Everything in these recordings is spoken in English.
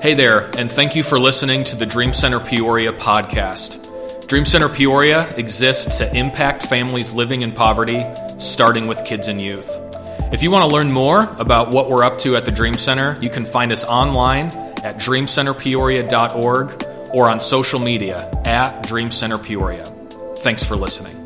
Hey there, and thank you for listening to the Dream Center Peoria podcast. Dream Center Peoria exists to impact families living in poverty, starting with kids and youth. If you want to learn more about what we're up to at the Dream Center, you can find us online at dreamcenterpeoria.org or on social media at Dream Center Peoria. Thanks for listening.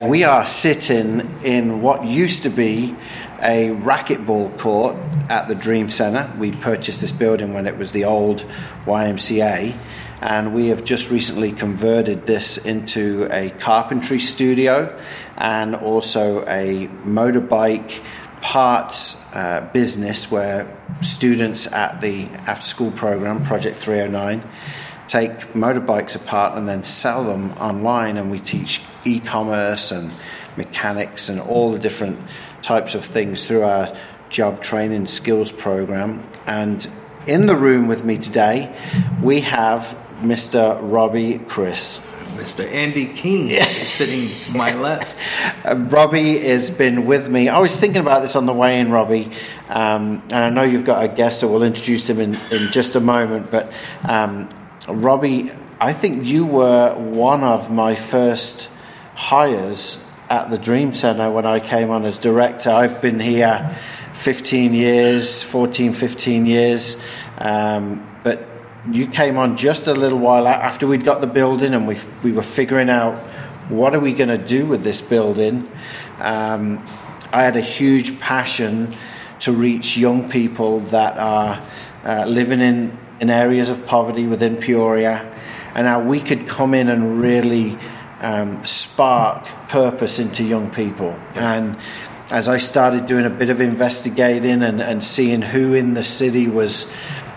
We are sitting in what used to be a racquetball court at the Dream Center. We purchased this building when it was the old YMCA, and we have just recently converted this into a carpentry studio and also a motorbike parts uh, business where students at the after school program, Project 309, take motorbikes apart and then sell them online. And we teach e commerce and mechanics and all the different types of things through our job training skills program. And in the room with me today, we have Mr. Robbie Chris. Mr. Andy King yeah. sitting to my left. Uh, Robbie has been with me. I was thinking about this on the way in, Robbie, um, and I know you've got a guest, so we'll introduce him in, in just a moment. But um, Robbie, I think you were one of my first hires at the Dream Center when I came on as director. I've been here 15 years, 14, 15 years. Um, but you came on just a little while after we'd got the building and we, we were figuring out what are we going to do with this building. Um, I had a huge passion to reach young people that are uh, living in, in areas of poverty within Peoria and how we could come in and really um, spark purpose into young people. And as I started doing a bit of investigating and, and seeing who in the city was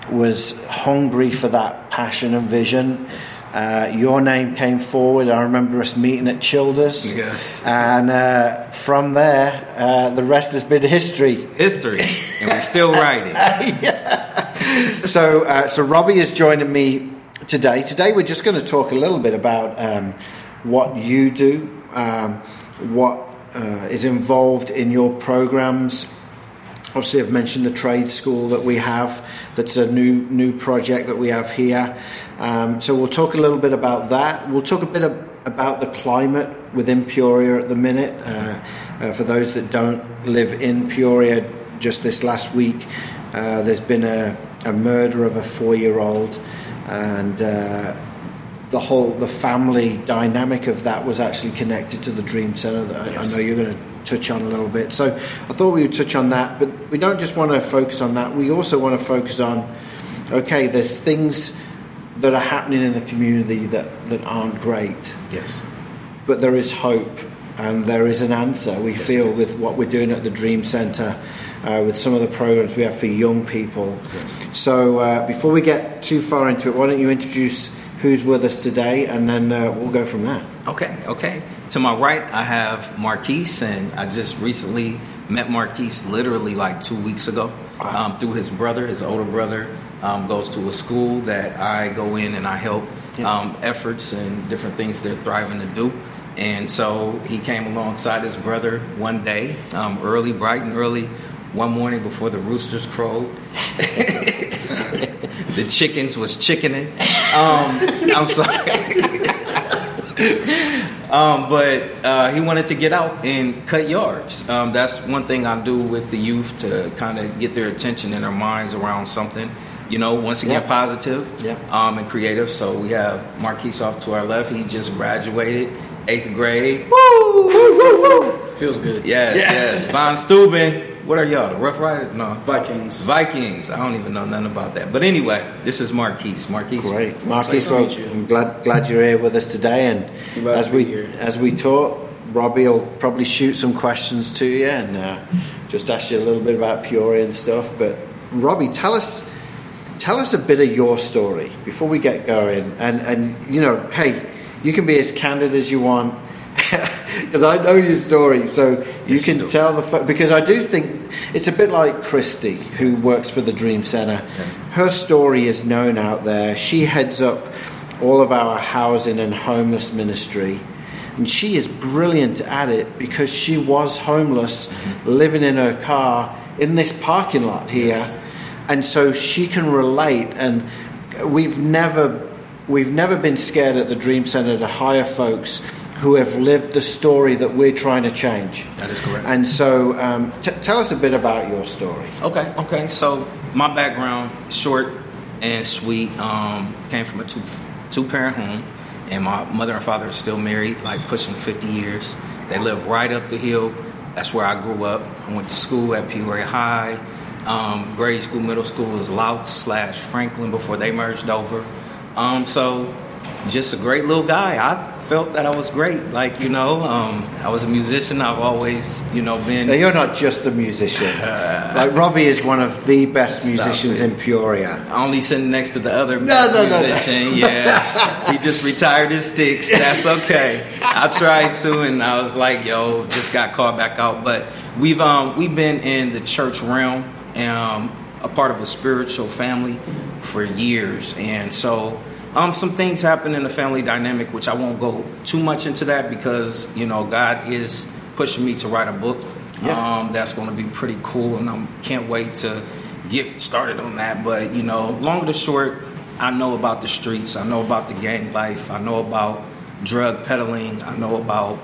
was hungry for that passion and vision. Uh, your name came forward. I remember us meeting at Childers. Yes. And uh, from there, uh, the rest has been history. History. And we're still writing. yeah. So, uh, so Robbie is joining me today. Today, we're just going to talk a little bit about um, what you do, um, what uh, is involved in your programs. Obviously, I've mentioned the trade school that we have. That's a new new project that we have here. Um, so we'll talk a little bit about that. We'll talk a bit of, about the climate within Peoria at the minute. Uh, uh, for those that don't live in Peoria, just this last week, uh, there's been a, a, murder of a four-year-old, and uh, the whole the family dynamic of that was actually connected to the Dream Center that yes. I, I know you're going to touch on a little bit. So I thought we would touch on that, but we don't just want to focus on that. We also want to focus on okay, there's things that are happening in the community that, that aren't great. Yes. But there is hope and there is an answer. We yes, feel with what we're doing at the Dream Center. Uh, with some of the programs we have for young people. Yes. So, uh, before we get too far into it, why don't you introduce who's with us today, and then uh, we'll go from there. Okay, okay. To my right, I have Marquise, and I just recently met Marquise literally like two weeks ago um, through his brother. His older brother um, goes to a school that I go in and I help yeah. um, efforts and different things they're thriving to do. And so he came alongside his brother one day, um, early, bright and early, one morning before the roosters crowed. the chickens was chickening. Um, I'm sorry. um, but uh, he wanted to get out and cut yards. Um, that's one thing I do with the youth to kind of get their attention and their minds around something. You know, once again, yep. positive yep. Um, and creative. So we have Marquise off to our left. He just graduated, eighth grade. Woo! Woo, woo, woo. Feels good. Yes, yeah. yes. Von Steuben. What are y'all? The Rough Riders? No. Vikings. Vikings. I don't even know nothing about that. But anyway, this is Marquise. Marquise. Great. Marquise, well, I'm glad glad you're here with us today. And as we as we talk, Robbie will probably shoot some questions to you and uh, just ask you a little bit about Peoria and stuff. But Robbie, tell us tell us a bit of your story before we get going. And and you know, hey, you can be as candid as you want because I know your story, so you can tell the because I do think it's a bit like Christy, who works for the Dream Center. Her story is known out there. She heads up all of our housing and homeless ministry, and she is brilliant at it because she was homeless, mm-hmm. living in her car in this parking lot here. Yes. and so she can relate. And we've never we've never been scared at the Dream Center to hire folks who have lived the story that we're trying to change. That is correct. And so, um, t- tell us a bit about your story. Okay, okay. So my background, short and sweet, um, came from a two two parent home, and my mother and father are still married, like pushing fifty years. They live right up the hill. That's where I grew up. I went to school at Peoria High. Um, grade school, middle school was Louts slash Franklin before they merged over. Um, so, just a great little guy. I felt that I was great. Like you know, um, I was a musician. I've always you know been. Now, you're not just a musician. like Robbie is one of the best musicians it. in Peoria. Only sitting next to the other best no, no, musician. no. Yeah, he just retired his sticks. That's okay. I tried to, and I was like, "Yo, just got called back out." But we've um we've been in the church realm, um, a part of a spiritual family for years, and so um, some things happen in the family dynamic, which I won't go too much into that because you know God is pushing me to write a book. Yeah. Um, that's going to be pretty cool, and I can't wait to get started on that. But you know, long or short, I know about the streets. I know about the gang life. I know about drug peddling. I know about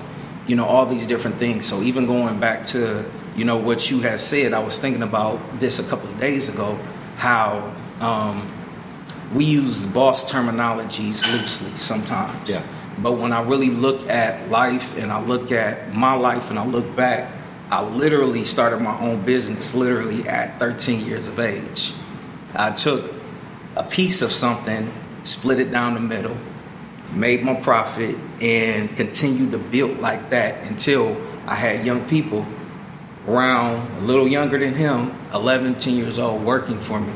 you know all these different things. So even going back to you know what you had said, I was thinking about this a couple of days ago. How um, we use boss terminologies loosely sometimes. Yeah. But when I really look at life and I look at my life and I look back, I literally started my own business literally at 13 years of age. I took a piece of something, split it down the middle, made my profit, and continued to build like that until I had young people around a little younger than him, 11, 10 years old, working for me.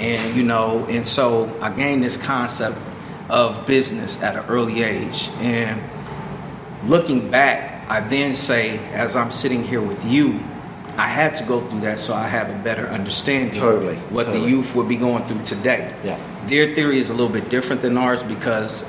And, you know, and so I gained this concept of business at an early age. And looking back, I then say, as I'm sitting here with you, I had to go through that so I have a better understanding Totally, what totally. the youth would be going through today. Yeah. Their theory is a little bit different than ours because,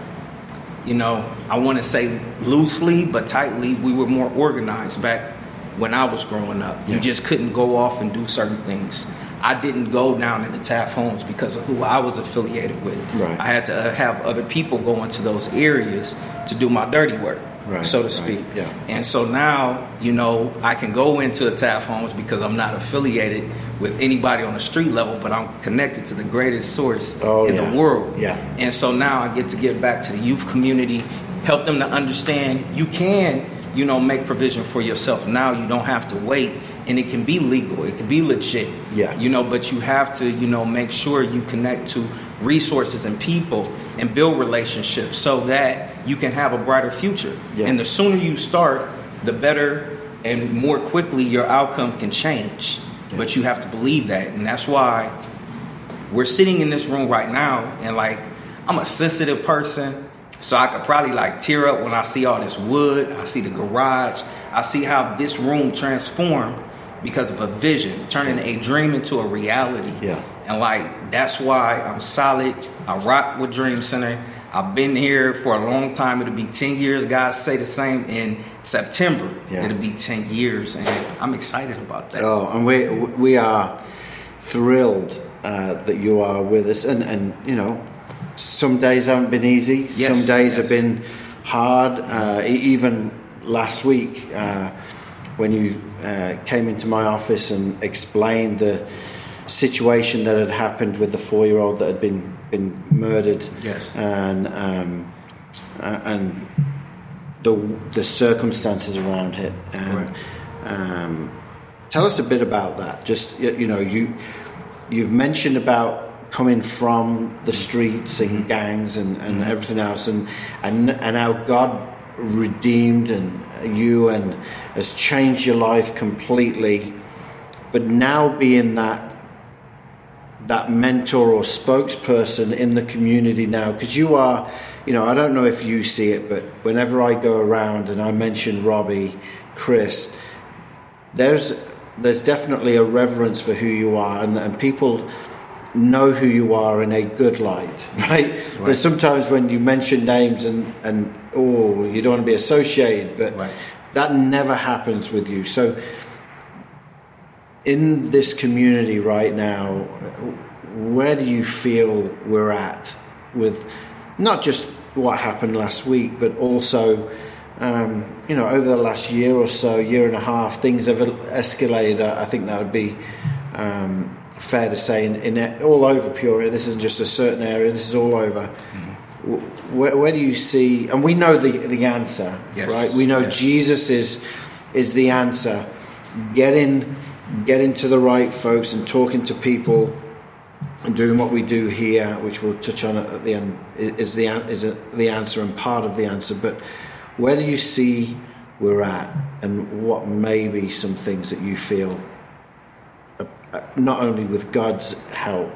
you know, I want to say loosely but tightly, we were more organized back when I was growing up. Yeah. You just couldn't go off and do certain things. I didn't go down into Taft homes because of who I was affiliated with. Right. I had to uh, have other people go into those areas to do my dirty work, Right, so to right, speak. yeah. And so now, you know, I can go into a Taft Homes because I'm not affiliated with anybody on the street level, but I'm connected to the greatest source Oh, in yeah. the world. Yeah. And so now I get to give back to the youth community, help them to understand you can, you know, make provision for yourself. Now you don't have to wait and it can be legal, it can be legit. Yeah. You know, but you have to, you know, make sure you connect to resources and people and build relationships so that you can have a brighter future. Yeah. And the sooner you start, the better and more quickly your outcome can change. But you have to believe that. And that's why we're sitting in this room right now and like I'm a sensitive person. So I could probably like tear up when I see all this wood, I see the garage, I see how this room transformed because of a vision, turning a dream into a reality. Yeah. And like that's why I'm solid. I rock with Dream Center. I've been here for a long time. It'll be 10 years. Guys say the same in September. Yeah. It'll be 10 years. And I'm excited about that. Oh, and we we are thrilled uh, that you are with us, and and you know, some days haven't been easy. Yes, some days yes. have been hard. Uh, even last week, uh, when you uh, came into my office and explained the situation that had happened with the four-year-old that had been been murdered, Yes. and um, uh, and the the circumstances around it, and um, tell us a bit about that. Just you know, you you've mentioned about coming from the streets and gangs and, and everything else, and and and how God redeemed and you and has changed your life completely. But now being that that mentor or spokesperson in the community now because you are you know i don't know if you see it but whenever i go around and i mention robbie chris there's there's definitely a reverence for who you are and, and people know who you are in a good light right, But sometimes when you mention names and and oh you don't want to be associated but Right. that never happens with you so in this community right now, where do you feel we're at with not just what happened last week, but also, um, you know, over the last year or so, year and a half, things have escalated. I think that would be um, fair to say in, in, all over Peoria. This isn't just a certain area. This is all over. Mm-hmm. Where, where, do you see? And we know the the answer, yes. right? We know yes. Jesus is is the answer. Getting getting to the right folks and talking to people and doing what we do here, which we'll touch on at the end, is the is the answer and part of the answer. But where do you see we're at, and what may be some things that you feel, not only with God's help,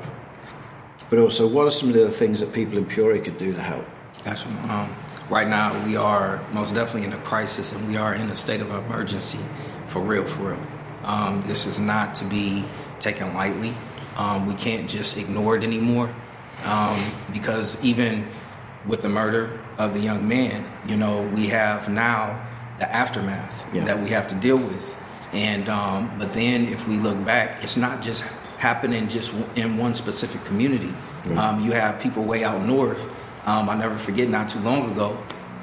but also what are some of the things that people in Peoria could do to help? Gotcha. Um, right now, we are most definitely in a crisis, and we are in a state of emergency, for real, for real. Um, this is not to be taken lightly. Um, we can't just ignore it anymore um, because even with the murder of the young man, you know, we have now the aftermath yeah. that we have to deal with. And um, but then if we look back, it's not just happening just in one specific community. Um, you have people way out north. Um, I never forget, not too long ago,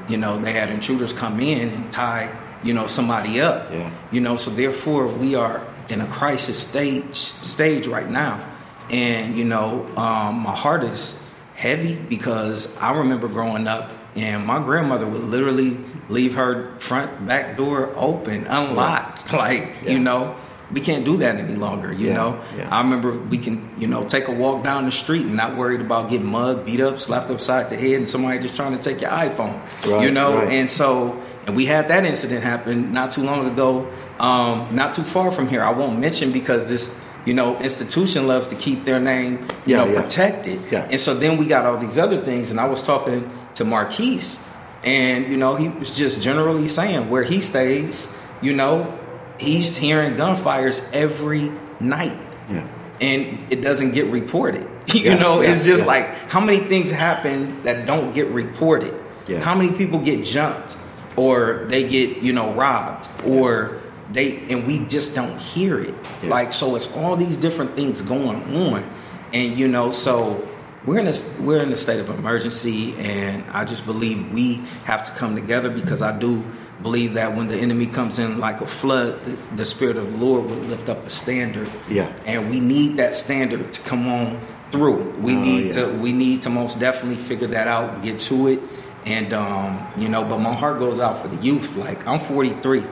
you know, they had intruders come in and tie, you know, somebody up. Yeah. You know, so therefore we are in a crisis stage stage right now, and you know, um, my heart is heavy because I remember growing up, and my grandmother would literally leave her front back door open, unlocked, yeah. like yeah. you know. We can't do that any longer, you yeah. know. I remember we can, you know, take a walk down the street and not worried about getting mugged, beat up, slapped upside the head, and somebody just trying to take your iPhone, right, you know. Right. And so, and we had that incident happen not too long ago, um, not too far from here. I won't mention because this you know, institution loves to keep their name, you yeah, know, yeah. protected. Yeah. And so then we got all these other things. And I was talking to Marquise, and you know, he was just generally saying where he stays, you know, he's hearing gunfires every night. Yeah. And it doesn't get reported. you know, it's just like how many things happen that don't get reported? How many people get jumped or they get, you know, robbed or they and we just don't hear it. Yeah. Like so, it's all these different things going on, and you know, so we're in a we're in a state of emergency, and I just believe we have to come together because I do believe that when the enemy comes in like a flood, the, the spirit of the Lord will lift up a standard. Yeah, and we need that standard to come on through. We oh, need yeah. to we need to most definitely figure that out and get to it. And um, you know, but my heart goes out for the youth. Like I'm 43.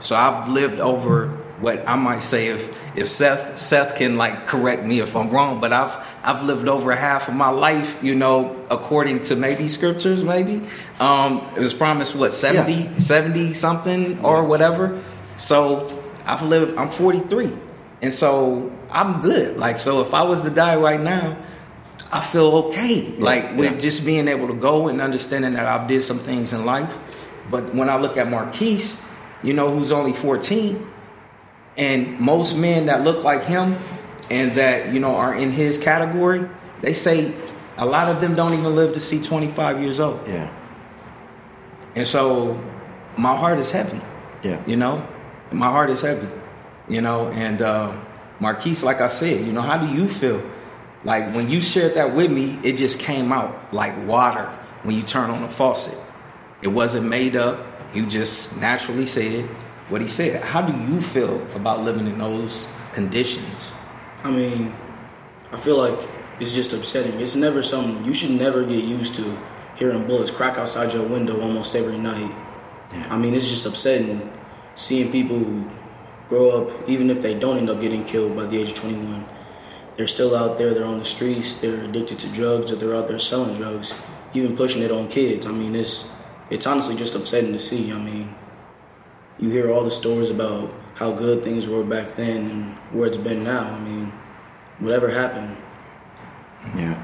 So I've lived over what I might say if if Seth Seth can like correct me if I'm wrong, but I've I've lived over half of my life, you know, according to maybe scriptures, maybe. Um, it was promised what 70, yeah. 70 something or whatever. So I've lived I'm 43. And so I'm good. Like so if I was to die right now, I feel okay. Yeah. Like with yeah. just being able to go and understanding that I've did some things in life. But when I look at Marquise, you know, who's only 14. And most men that look like him and that, you know, are in his category, they say a lot of them don't even live to see 25 years old. Yeah. And so my heart is heavy. Yeah. You know, my heart is heavy. You know, and uh, Marquise, like I said, you know, how do you feel? Like when you shared that with me, it just came out like water when you turn on a faucet. It wasn't made up. You just naturally said what he said. How do you feel about living in those conditions? I mean, I feel like it's just upsetting. It's never something you should never get used to hearing bullets crack outside your window almost every night. I mean, it's just upsetting seeing people who grow up, even if they don't end up getting killed by the age of 21. They're still out there, they're on the streets, they're addicted to drugs, or they're out there selling drugs, even pushing it on kids. I mean, it's it's honestly just upsetting to see. I mean, you hear all the stories about how good things were back then and where it's been now. I mean, whatever happened. Yeah.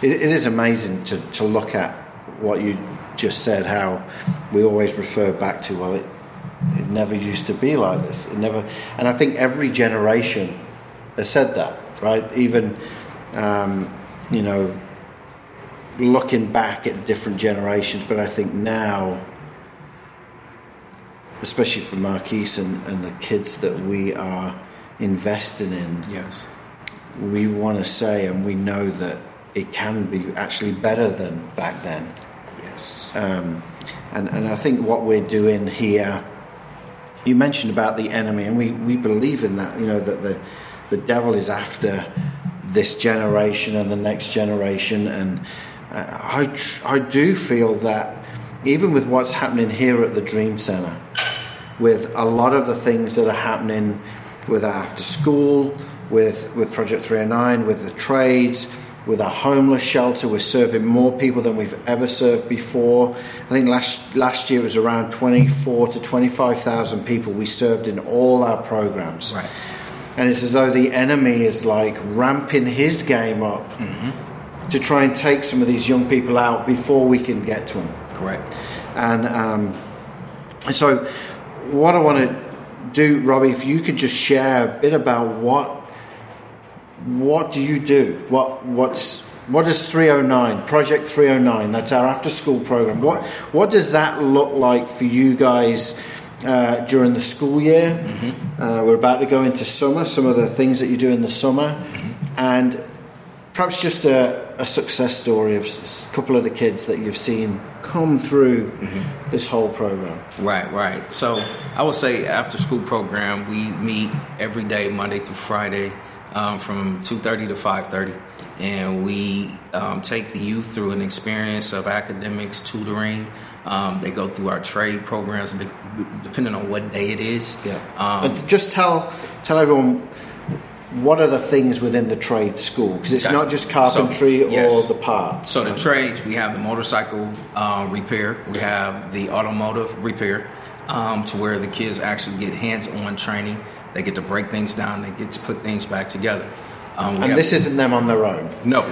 It, it is amazing to, to look at what you just said, how we always refer back to, well, it, it never used to be like this. It never, and I think every generation has said that, right? Even, um, you know, looking back at different generations, but I think now, especially for Marquise and, and the kids that we are investing in, Yes. we want to say and we know that it can be actually better than back then. Yes. Um, and, and I think what we're doing here, you mentioned about the enemy, and we, we believe in that, you know, that the, the devil is after this generation and the next generation. And uh, I, tr- I do feel that even with what's happening here at the Dream Center, with a lot of the things that are happening with after school, with, with Project 309, with the trades, with our homeless shelter, we're serving more people than we've ever served before. I think last last year was around 24 to 25,000 people we served in all our programs. Right. And it's as though the enemy is like ramping his game up to try and take some of these young people out before we can get to them. Correct. And um, and so, what I want to do, Robbie, if you could just share a bit about what what do you do? What what's what is 309 Project 309? That's our after school program. What what does that look like for you guys? Uh, during the school year, uh, we're about to go into summer. Some of the things that you do in the summer, and perhaps just a, a success story of a couple of the kids that you've seen come through this whole program. Right, right. So I would say after school program, we meet every day, Monday through Friday, um, from two thirty to five thirty, and we um, take the youth through an experience of academics, tutoring. Um, they go through our trade programs, depending on what day it is. Um, and just tell tell everyone what are the things within the trade school because it's Okay. not just carpentry So, yes. or the parts. So the trades, we have the motorcycle uh, repair, we have the automotive repair, um, to where the kids actually get hands-on training. They get to break things down. They get to put things back together. Um, and have- this isn't them on their own. no,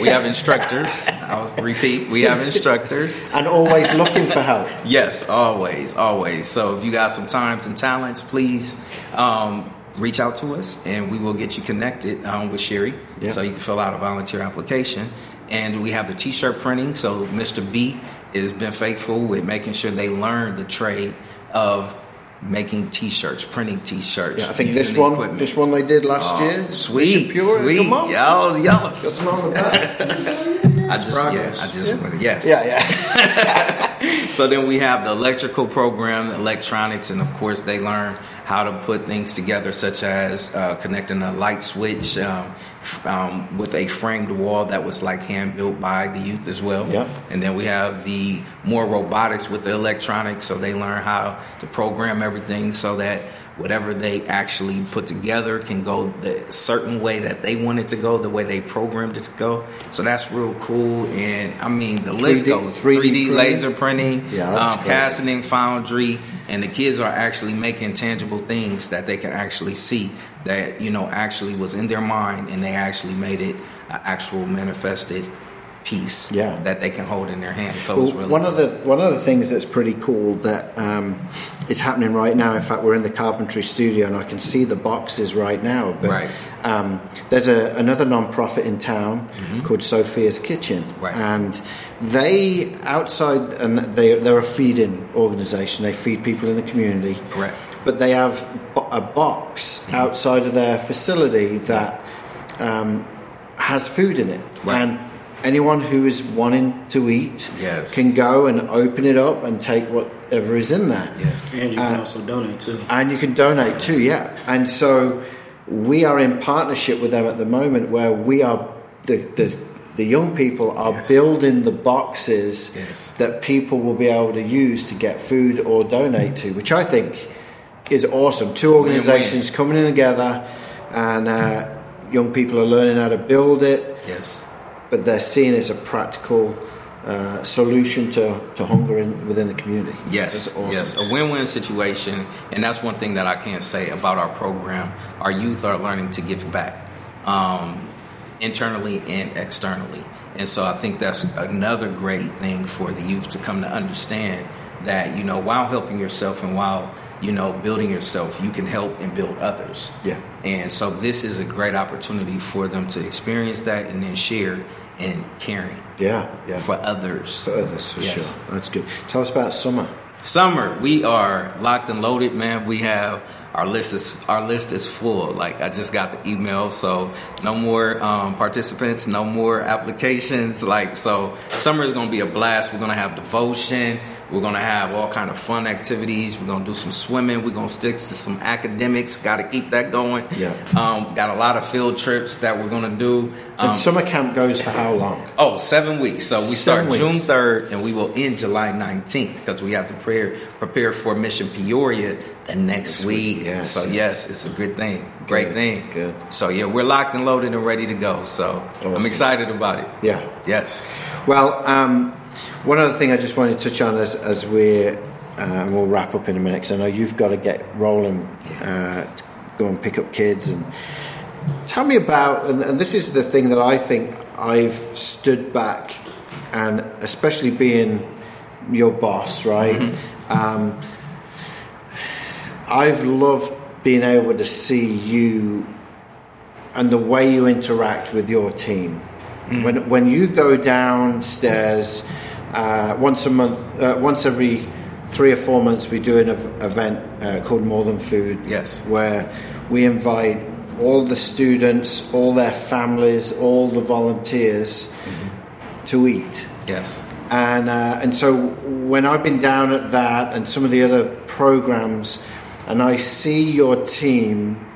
we have instructors. I'll repeat, we have instructors. And always looking for help. Yes, always, always. So if you got some times and talents, please um, reach out to us, and we will get you connected um, with Sherry, Yeah. so you can fill out a volunteer application. And we have the T-shirt printing. So Mr. B has been faithful with making sure they learn the trade of making T-shirts, printing T-shirts. Yeah, I think this one, equipment. this one they did last Oh, year. Sweet, Pure, sweet. Come on. Yo, yes. What's wrong with that? I just, yeah. I just wanted, yes. yeah, yeah. So then we have the electrical program, the electronics, and of course they learn how to put things together, such as uh, connecting a light switch um, um, with a framed wall that was like hand built by the youth as well. Yeah. And then we have the more robotics with the electronics, so they learn how to program everything so that whatever they actually put together can go the certain way that they want it to go, the way they programmed it to go. So that's real cool. And I mean, the list 3D goes 3D 3D, printing? laser printing, Yeah, um, casting, foundry, and the kids are actually making tangible things that they can actually see that you know actually was in their mind, and they actually made it an actual manifested piece Yeah. that they can hold in their hand. So Well, it's really one of the one of the things that's pretty cool that um, is happening right now. In fact, we're in the carpentry studio, and I can see the boxes right now. But Right. um, there's a, another non-profit in town called Sophia's Kitchen, Mm-hmm. Right. and they outside and they they're a feeding organisation. They feed people in the community. Correct. But they have a box Mm-hmm. outside of their facility that um, has food in it, Right. and anyone who is wanting to eat Yes. can go and open it up and take whatever is in there. yes, And you can also donate too. And you can donate too, yeah. And so we are in partnership with them at the moment where we are, the, the, the young people are Yes. building the boxes Yes. that people will be able to use to get food or donate to, which I think is awesome. Two organizations coming in together and uh, young people are learning how to build it yes. But they're seen as a practical uh, solution to, to hunger in, within the community. Yes, awesome. yes, a win-win situation, and that's one thing that I can't say about our program. Our youth are learning to give back, um, internally and externally, and so I think that's another great thing for the youth to come to understand that you know while helping yourself and while you know building yourself, you can help and build others. Yeah. and so this is a great opportunity for them to experience that and then share and caring Yeah, yeah. for others. For others, for Yes. sure. That's good. Tell us about summer. Summer, we are locked and loaded, man. We have our list is our list is full. Like I just got the email, so no more um, participants, no more applications. Like so, summer is gonna be a blast. We're gonna have devotion. We're gonna have all kind of fun activities. We're gonna do some swimming. We're gonna stick to some academics. Got to keep that going. Yeah. Um, got a lot of field trips that we're gonna do. Um, and summer camp goes for how long? Oh, seven weeks. So we Seven start June 3rd and we will end July 19th because we have to prepare, prepare for Mission Peoria the next Next week, week. yes. So, yes, it's a good thing. Great Good, thing. good. So, yeah, we're locked and loaded and ready to go. So, I'm excited about it. Yeah. Yes. Well, um, one other thing I just wanted to touch on as, as we're, uh, and we'll wrap up in a minute because I know you've got to get rolling uh, to go and pick up kids. And tell me about, and, and this is the thing that I think I've stood back, and especially being your boss, right? Um, I've loved being able to see you and the way you interact with your team. When when you go downstairs uh, once a month, uh, once every three or four months, we do an ev- event uh, called More Than Food. Yes. where we invite all the students, all their families, all the volunteers to eat. Yes. And uh, and so when I've been down at that and some of the other programs, and I see your team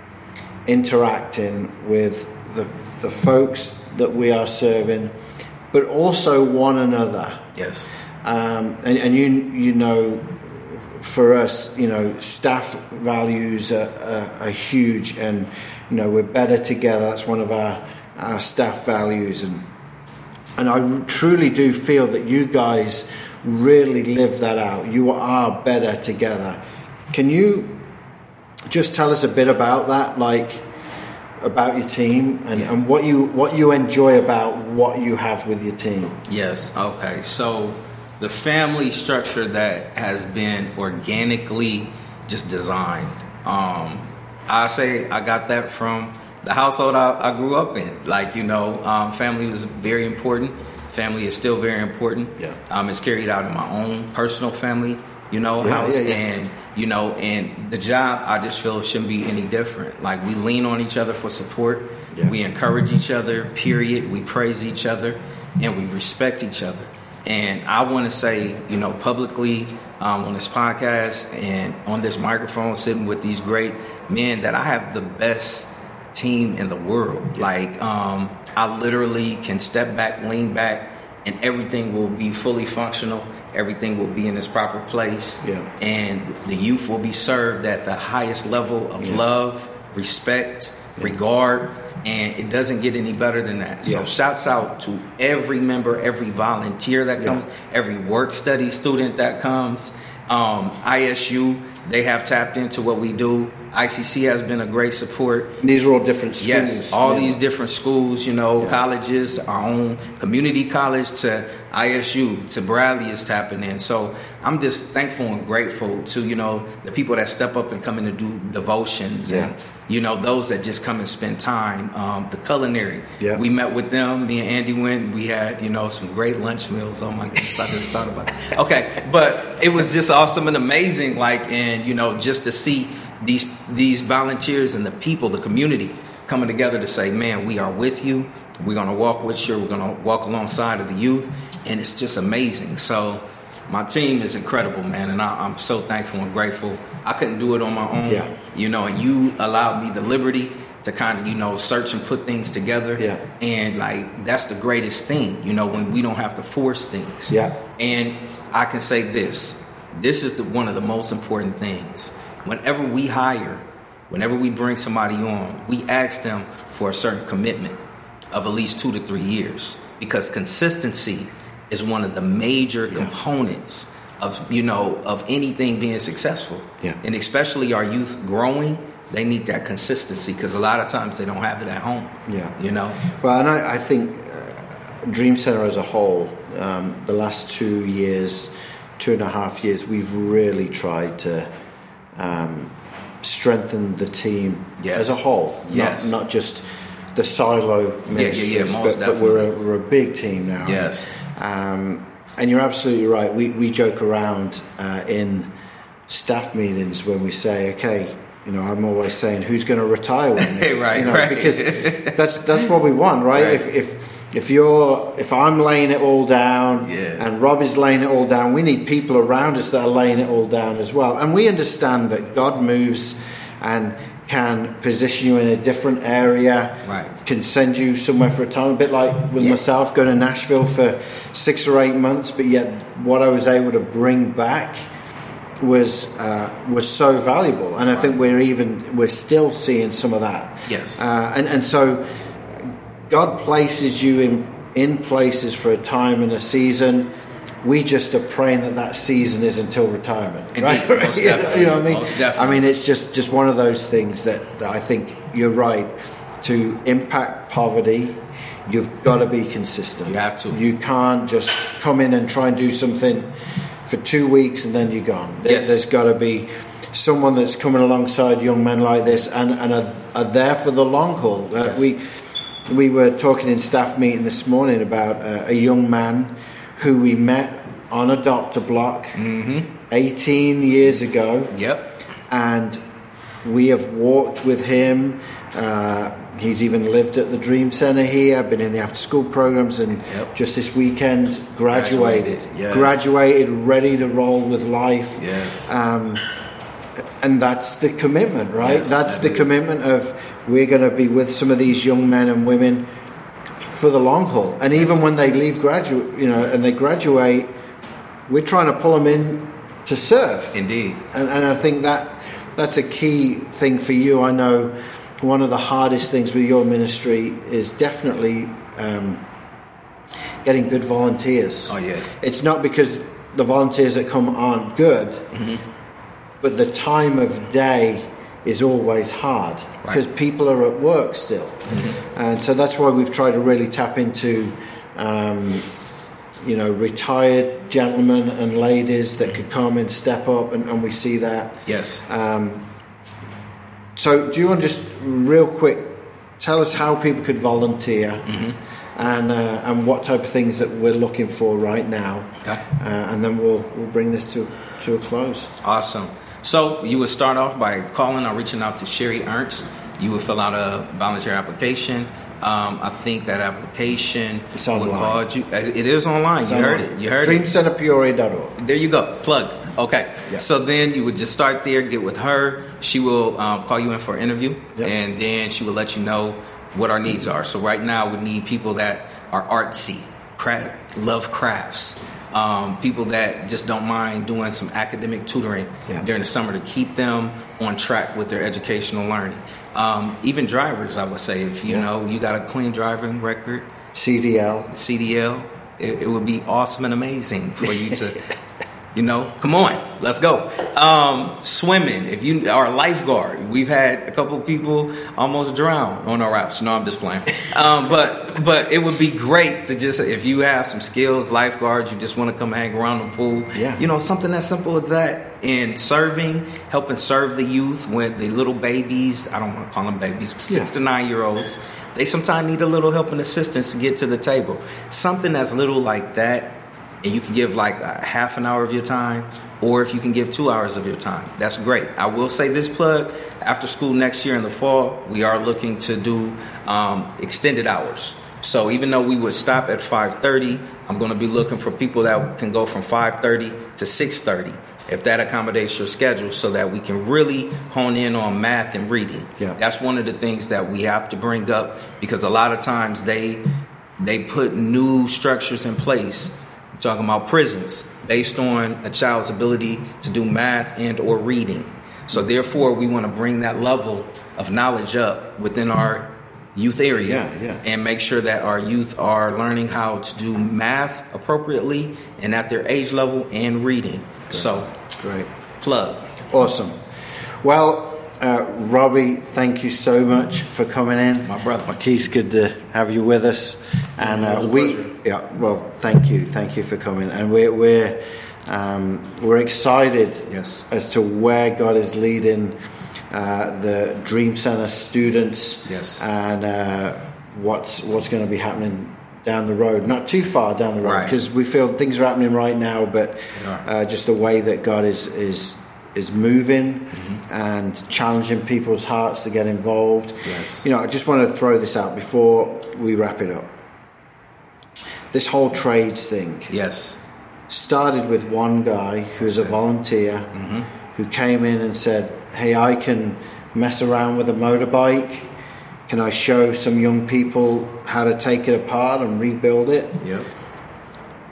interacting with the the folks that we are serving, but also one another. Yes. Um, and, and you you know, for us, you know, staff values are, are, are huge, and you know we're better together. That's one of our our staff values, and and I truly do feel that you guys really live that out. You are better together. Can you just tell us a bit about that, like about your team and, Yeah. and what you what you enjoy about what you have with your team? Yes. Okay. So the family structure that has been organically just designed. Um, I say I got that from the household I, I grew up in. Like you know, um, family was very important. Family is still very important. Yeah. Um, it's carried out in my own personal family. You know, Yeah, house yeah, and you know, and the job I just feel shouldn't be any different. Like we lean on each other for support. Yeah. We encourage each other. Period. We praise each other, and we respect each other. And I want to say, you know, publicly um, on this podcast and on this microphone, sitting with these great men, that I have the best team in the world. Like, um, I literally can step back, lean back, and everything will be fully functional. Everything will be in its proper place. Yeah. And the youth will be served at the highest level of Yeah. love, respect, regard, and it doesn't get any better than that. So Yeah. shouts out to every member, every volunteer that Yeah. comes, every work study student that comes. Um, ISU, they have tapped into what we do. ICC has been a great support. These are all different schools. Yes, all Yeah. these different schools, you know, Yeah. colleges, our own community college to ISU to Bradley is tapping in. So I'm just thankful and grateful to, you know, the people that step up and come in to do devotions and, you know, those that just come and spend time. Um, the culinary. Yeah. We met with them. Me and Andy went. We had, you know, some great lunch meals. Oh my goodness, I just thought about it. Okay, but it was just awesome and amazing. Like, and you know, just to see these these volunteers and the people, the community, coming together to say, "Man, we are with you. We're gonna walk with you. We're gonna walk alongside of the youth," and it's just amazing. So. My team is incredible, man, and I, I'm so thankful and grateful. I couldn't do it on my own, Yeah. you know, and you allowed me the liberty to kind of, you know, search and put things together. Yeah. And like that's the greatest thing, you know, when we don't have to force things. Yeah. And I can say this. This is the, one of the most important things. Whenever we hire, whenever we bring somebody on, we ask them for a certain commitment of at least 2 to 3 years because consistency is one of the major Yeah. components of, you know, of anything being successful. Yeah. And especially our youth growing, they need that consistency because a lot of times they don't have it at home. Yeah. You know? Well, and I, I think uh, Dream Center as a whole, um, the last two years, two and a half years, we've really tried to um, strengthen the team Yes. as a whole. Yes. Not, not just the silo yeah, yeah, ministries, most but, but we're, a, we're a big team now. Yes. Um, and you're absolutely right. We we joke around uh, in staff meetings when we say, okay. You know, I'm always saying, "Who's going to retire with me?" Right, you know, right. Because that's that's what we want, right? Right. If if if you're if I'm laying it all down Yeah. and Rob is laying it all down, we need people around us that are laying it all down as well. And we understand that God moves and can position you in a different area, Right. can send you somewhere for a time, a bit like with Yeah. myself going to Nashville for six or eight months, but yet what I was able to bring back was uh, was so valuable, and I think we're even we're still seeing some of that. Yes. uh, and and so God places you in in places for a time and a season. We just are praying that that season is until retirement, Indeed, right? you, know, definitely, you know what I mean? I mean, it's just just one of those things that, that I think you're right to impact poverty. You've got to be consistent. You have to. You can't just come in and try and do something for two weeks and then you're gone. Yes. There's got to be someone that's coming alongside young men like this and, and are, are there for the long haul. Uh, Yes. We we were talking in staff meeting this morning about uh, a young man who we met on a Block Mm-hmm. 18 years ago Yep. and we have walked with him. Uh, he's even lived at the Dream Center here. I've Been in the after school programs, and Yep. just this weekend graduated. Graduated, yes. Graduated, ready to roll with life. Yes. Um, and that's the commitment, right? Yes, that's the commitment of we're going to be with some of these young men and women for the long haul. And even when they leave graduate, you know, and they graduate, we're trying to pull them in to serve Indeed. and, and I think that that's a key thing for you. I know one of the hardest things with your ministry is definitely um, getting good volunteers. Oh, yeah. It's not because the volunteers that come aren't good, Mm-hmm. But the time of day is always hard Right. because people are at work still, and so that's why we've tried to really tap into. Um, you know, retired gentlemen and ladies that could come and step up, and, and we see that. Yes. So, do you want to just real quick tell us how people could volunteer and uh, and what type of things that we're looking for right now, Okay. uh, and then we'll we'll bring this to to a close. Awesome. So you would start off by calling or reaching out to Sherry Ernst. You would fill out a volunteer application. Um, I think that application It's online. you. uh, It is online. you heard it. You heard it. DreamCenterPeoria.org. There you go. Plug. Okay. Yeah. So then you would just start there, get with her. She will um, call you in for an interview, Yep. and then she will let you know what our needs are. So right now we need people that are artsy, craft, love crafts, um, people that just don't mind doing some academic tutoring Yeah. during the summer to keep them on track with their educational learning. Um, even drivers, I would say, if you Yeah. know you got a clean driving record, CDL. CDL, it, it would be awesome and amazing for you to, you know, come on, let's go. Um, swimming, if you are a lifeguard, we've had a couple people almost drown on our routes. No, I'm just playing. Um, but but it would be great to just if you have some skills, lifeguards, you just want to come hang around the pool. Yeah. You know, something as simple as that. And serving, helping serve the youth when the little babies, I don't want to call them babies, but six to nine year olds, they sometimes need a little help and assistance to get to the table. Something as little like that, and you can give like a half an hour of your time, or if you can give two hours of your time, that's great. I will say this plug after school next year in the fall, we are looking to do um, extended hours. So even though we would stop at 5:30, I'm going to be looking for people that can go from 5:30 to 6:30 if that accommodates your schedule so that we can really hone in on math and reading. Yeah. That's one of the things that we have to bring up because a lot of times they they put new structures in place. I'm talking about prisons based on a child's ability to do math and or reading. So therefore we want to bring that level of knowledge up within our youth area Yeah, yeah. and make sure that our youth are learning how to do math appropriately and at their age level and reading. So Great. plug. Awesome. Well, uh, Robbie, thank you so much for coming in. My brother. Marquise, good to have you with us. And uh, we, pleasure. yeah, well, thank you, thank you for coming. And we're we're um, we're excited Yes. as to where God is leading uh, the Dream Center students. Yes. And uh, what's what's going to be happening down the road, not too far down the road, Right. because we feel things are happening right now, but uh, just the way that God is is is moving Mm-hmm. and challenging people's hearts to get involved. Yes. You know, I just want to throw this out before we wrap it up. This whole trades thing Yes. started with one guy who was a volunteer who came in and said, Hey, I can mess around with a motorbike. Can I show some young people how to take it apart and rebuild it? Yep.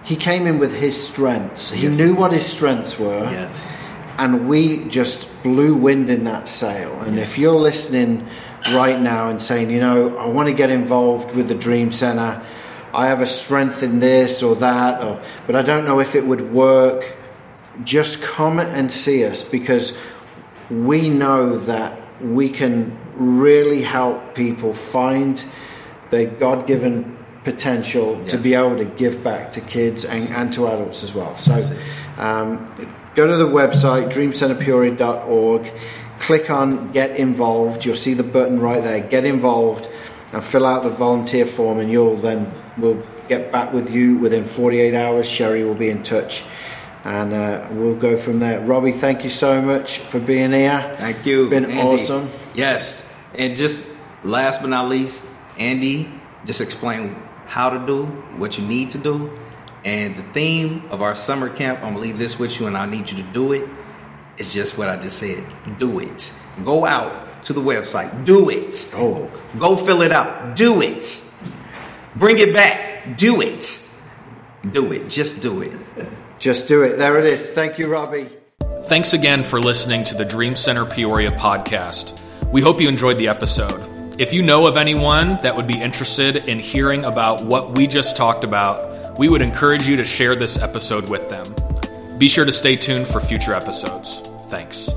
He came in with his strengths. He Yes. knew what his strengths were. Yes. And we just blew wind in that sail. And if you're listening right now and saying, you know, I want to get involved with the Dream Center, I have a strength in this or that, or, but I don't know if it would work, just come and see us because we know that we can really help people find their God given potential to be able to give back to kids and, and to adults as well. So um, go to the website dreamcenterpeoria.org, click on Get Involved. You'll see the button right there, Get Involved, and fill out the volunteer form, and you'll then we'll get back with you within 48 hours. Sherry will be in touch. And uh, we'll go from there. Robbie, thank you so much for being here. Thank you. It's been Andy. awesome. Yes. And just last but not least, Andy, just explain how to do what you need to do. And the theme of our summer camp, I'm gonna leave this with you and I need you to do it. It's just what I just said. Do it. Go out to the website. Do it. Oh. Go fill it out. Do it. Bring it back. Do it. Do it. Just do it. Just do it. There it is. Thank you, Robbie. Thanks again for listening to the Dream Center Peoria podcast. We hope you enjoyed the episode. If you know of anyone that would be interested in hearing about what we just talked about, we would encourage you to share this episode with them. Be sure to stay tuned for future episodes. Thanks.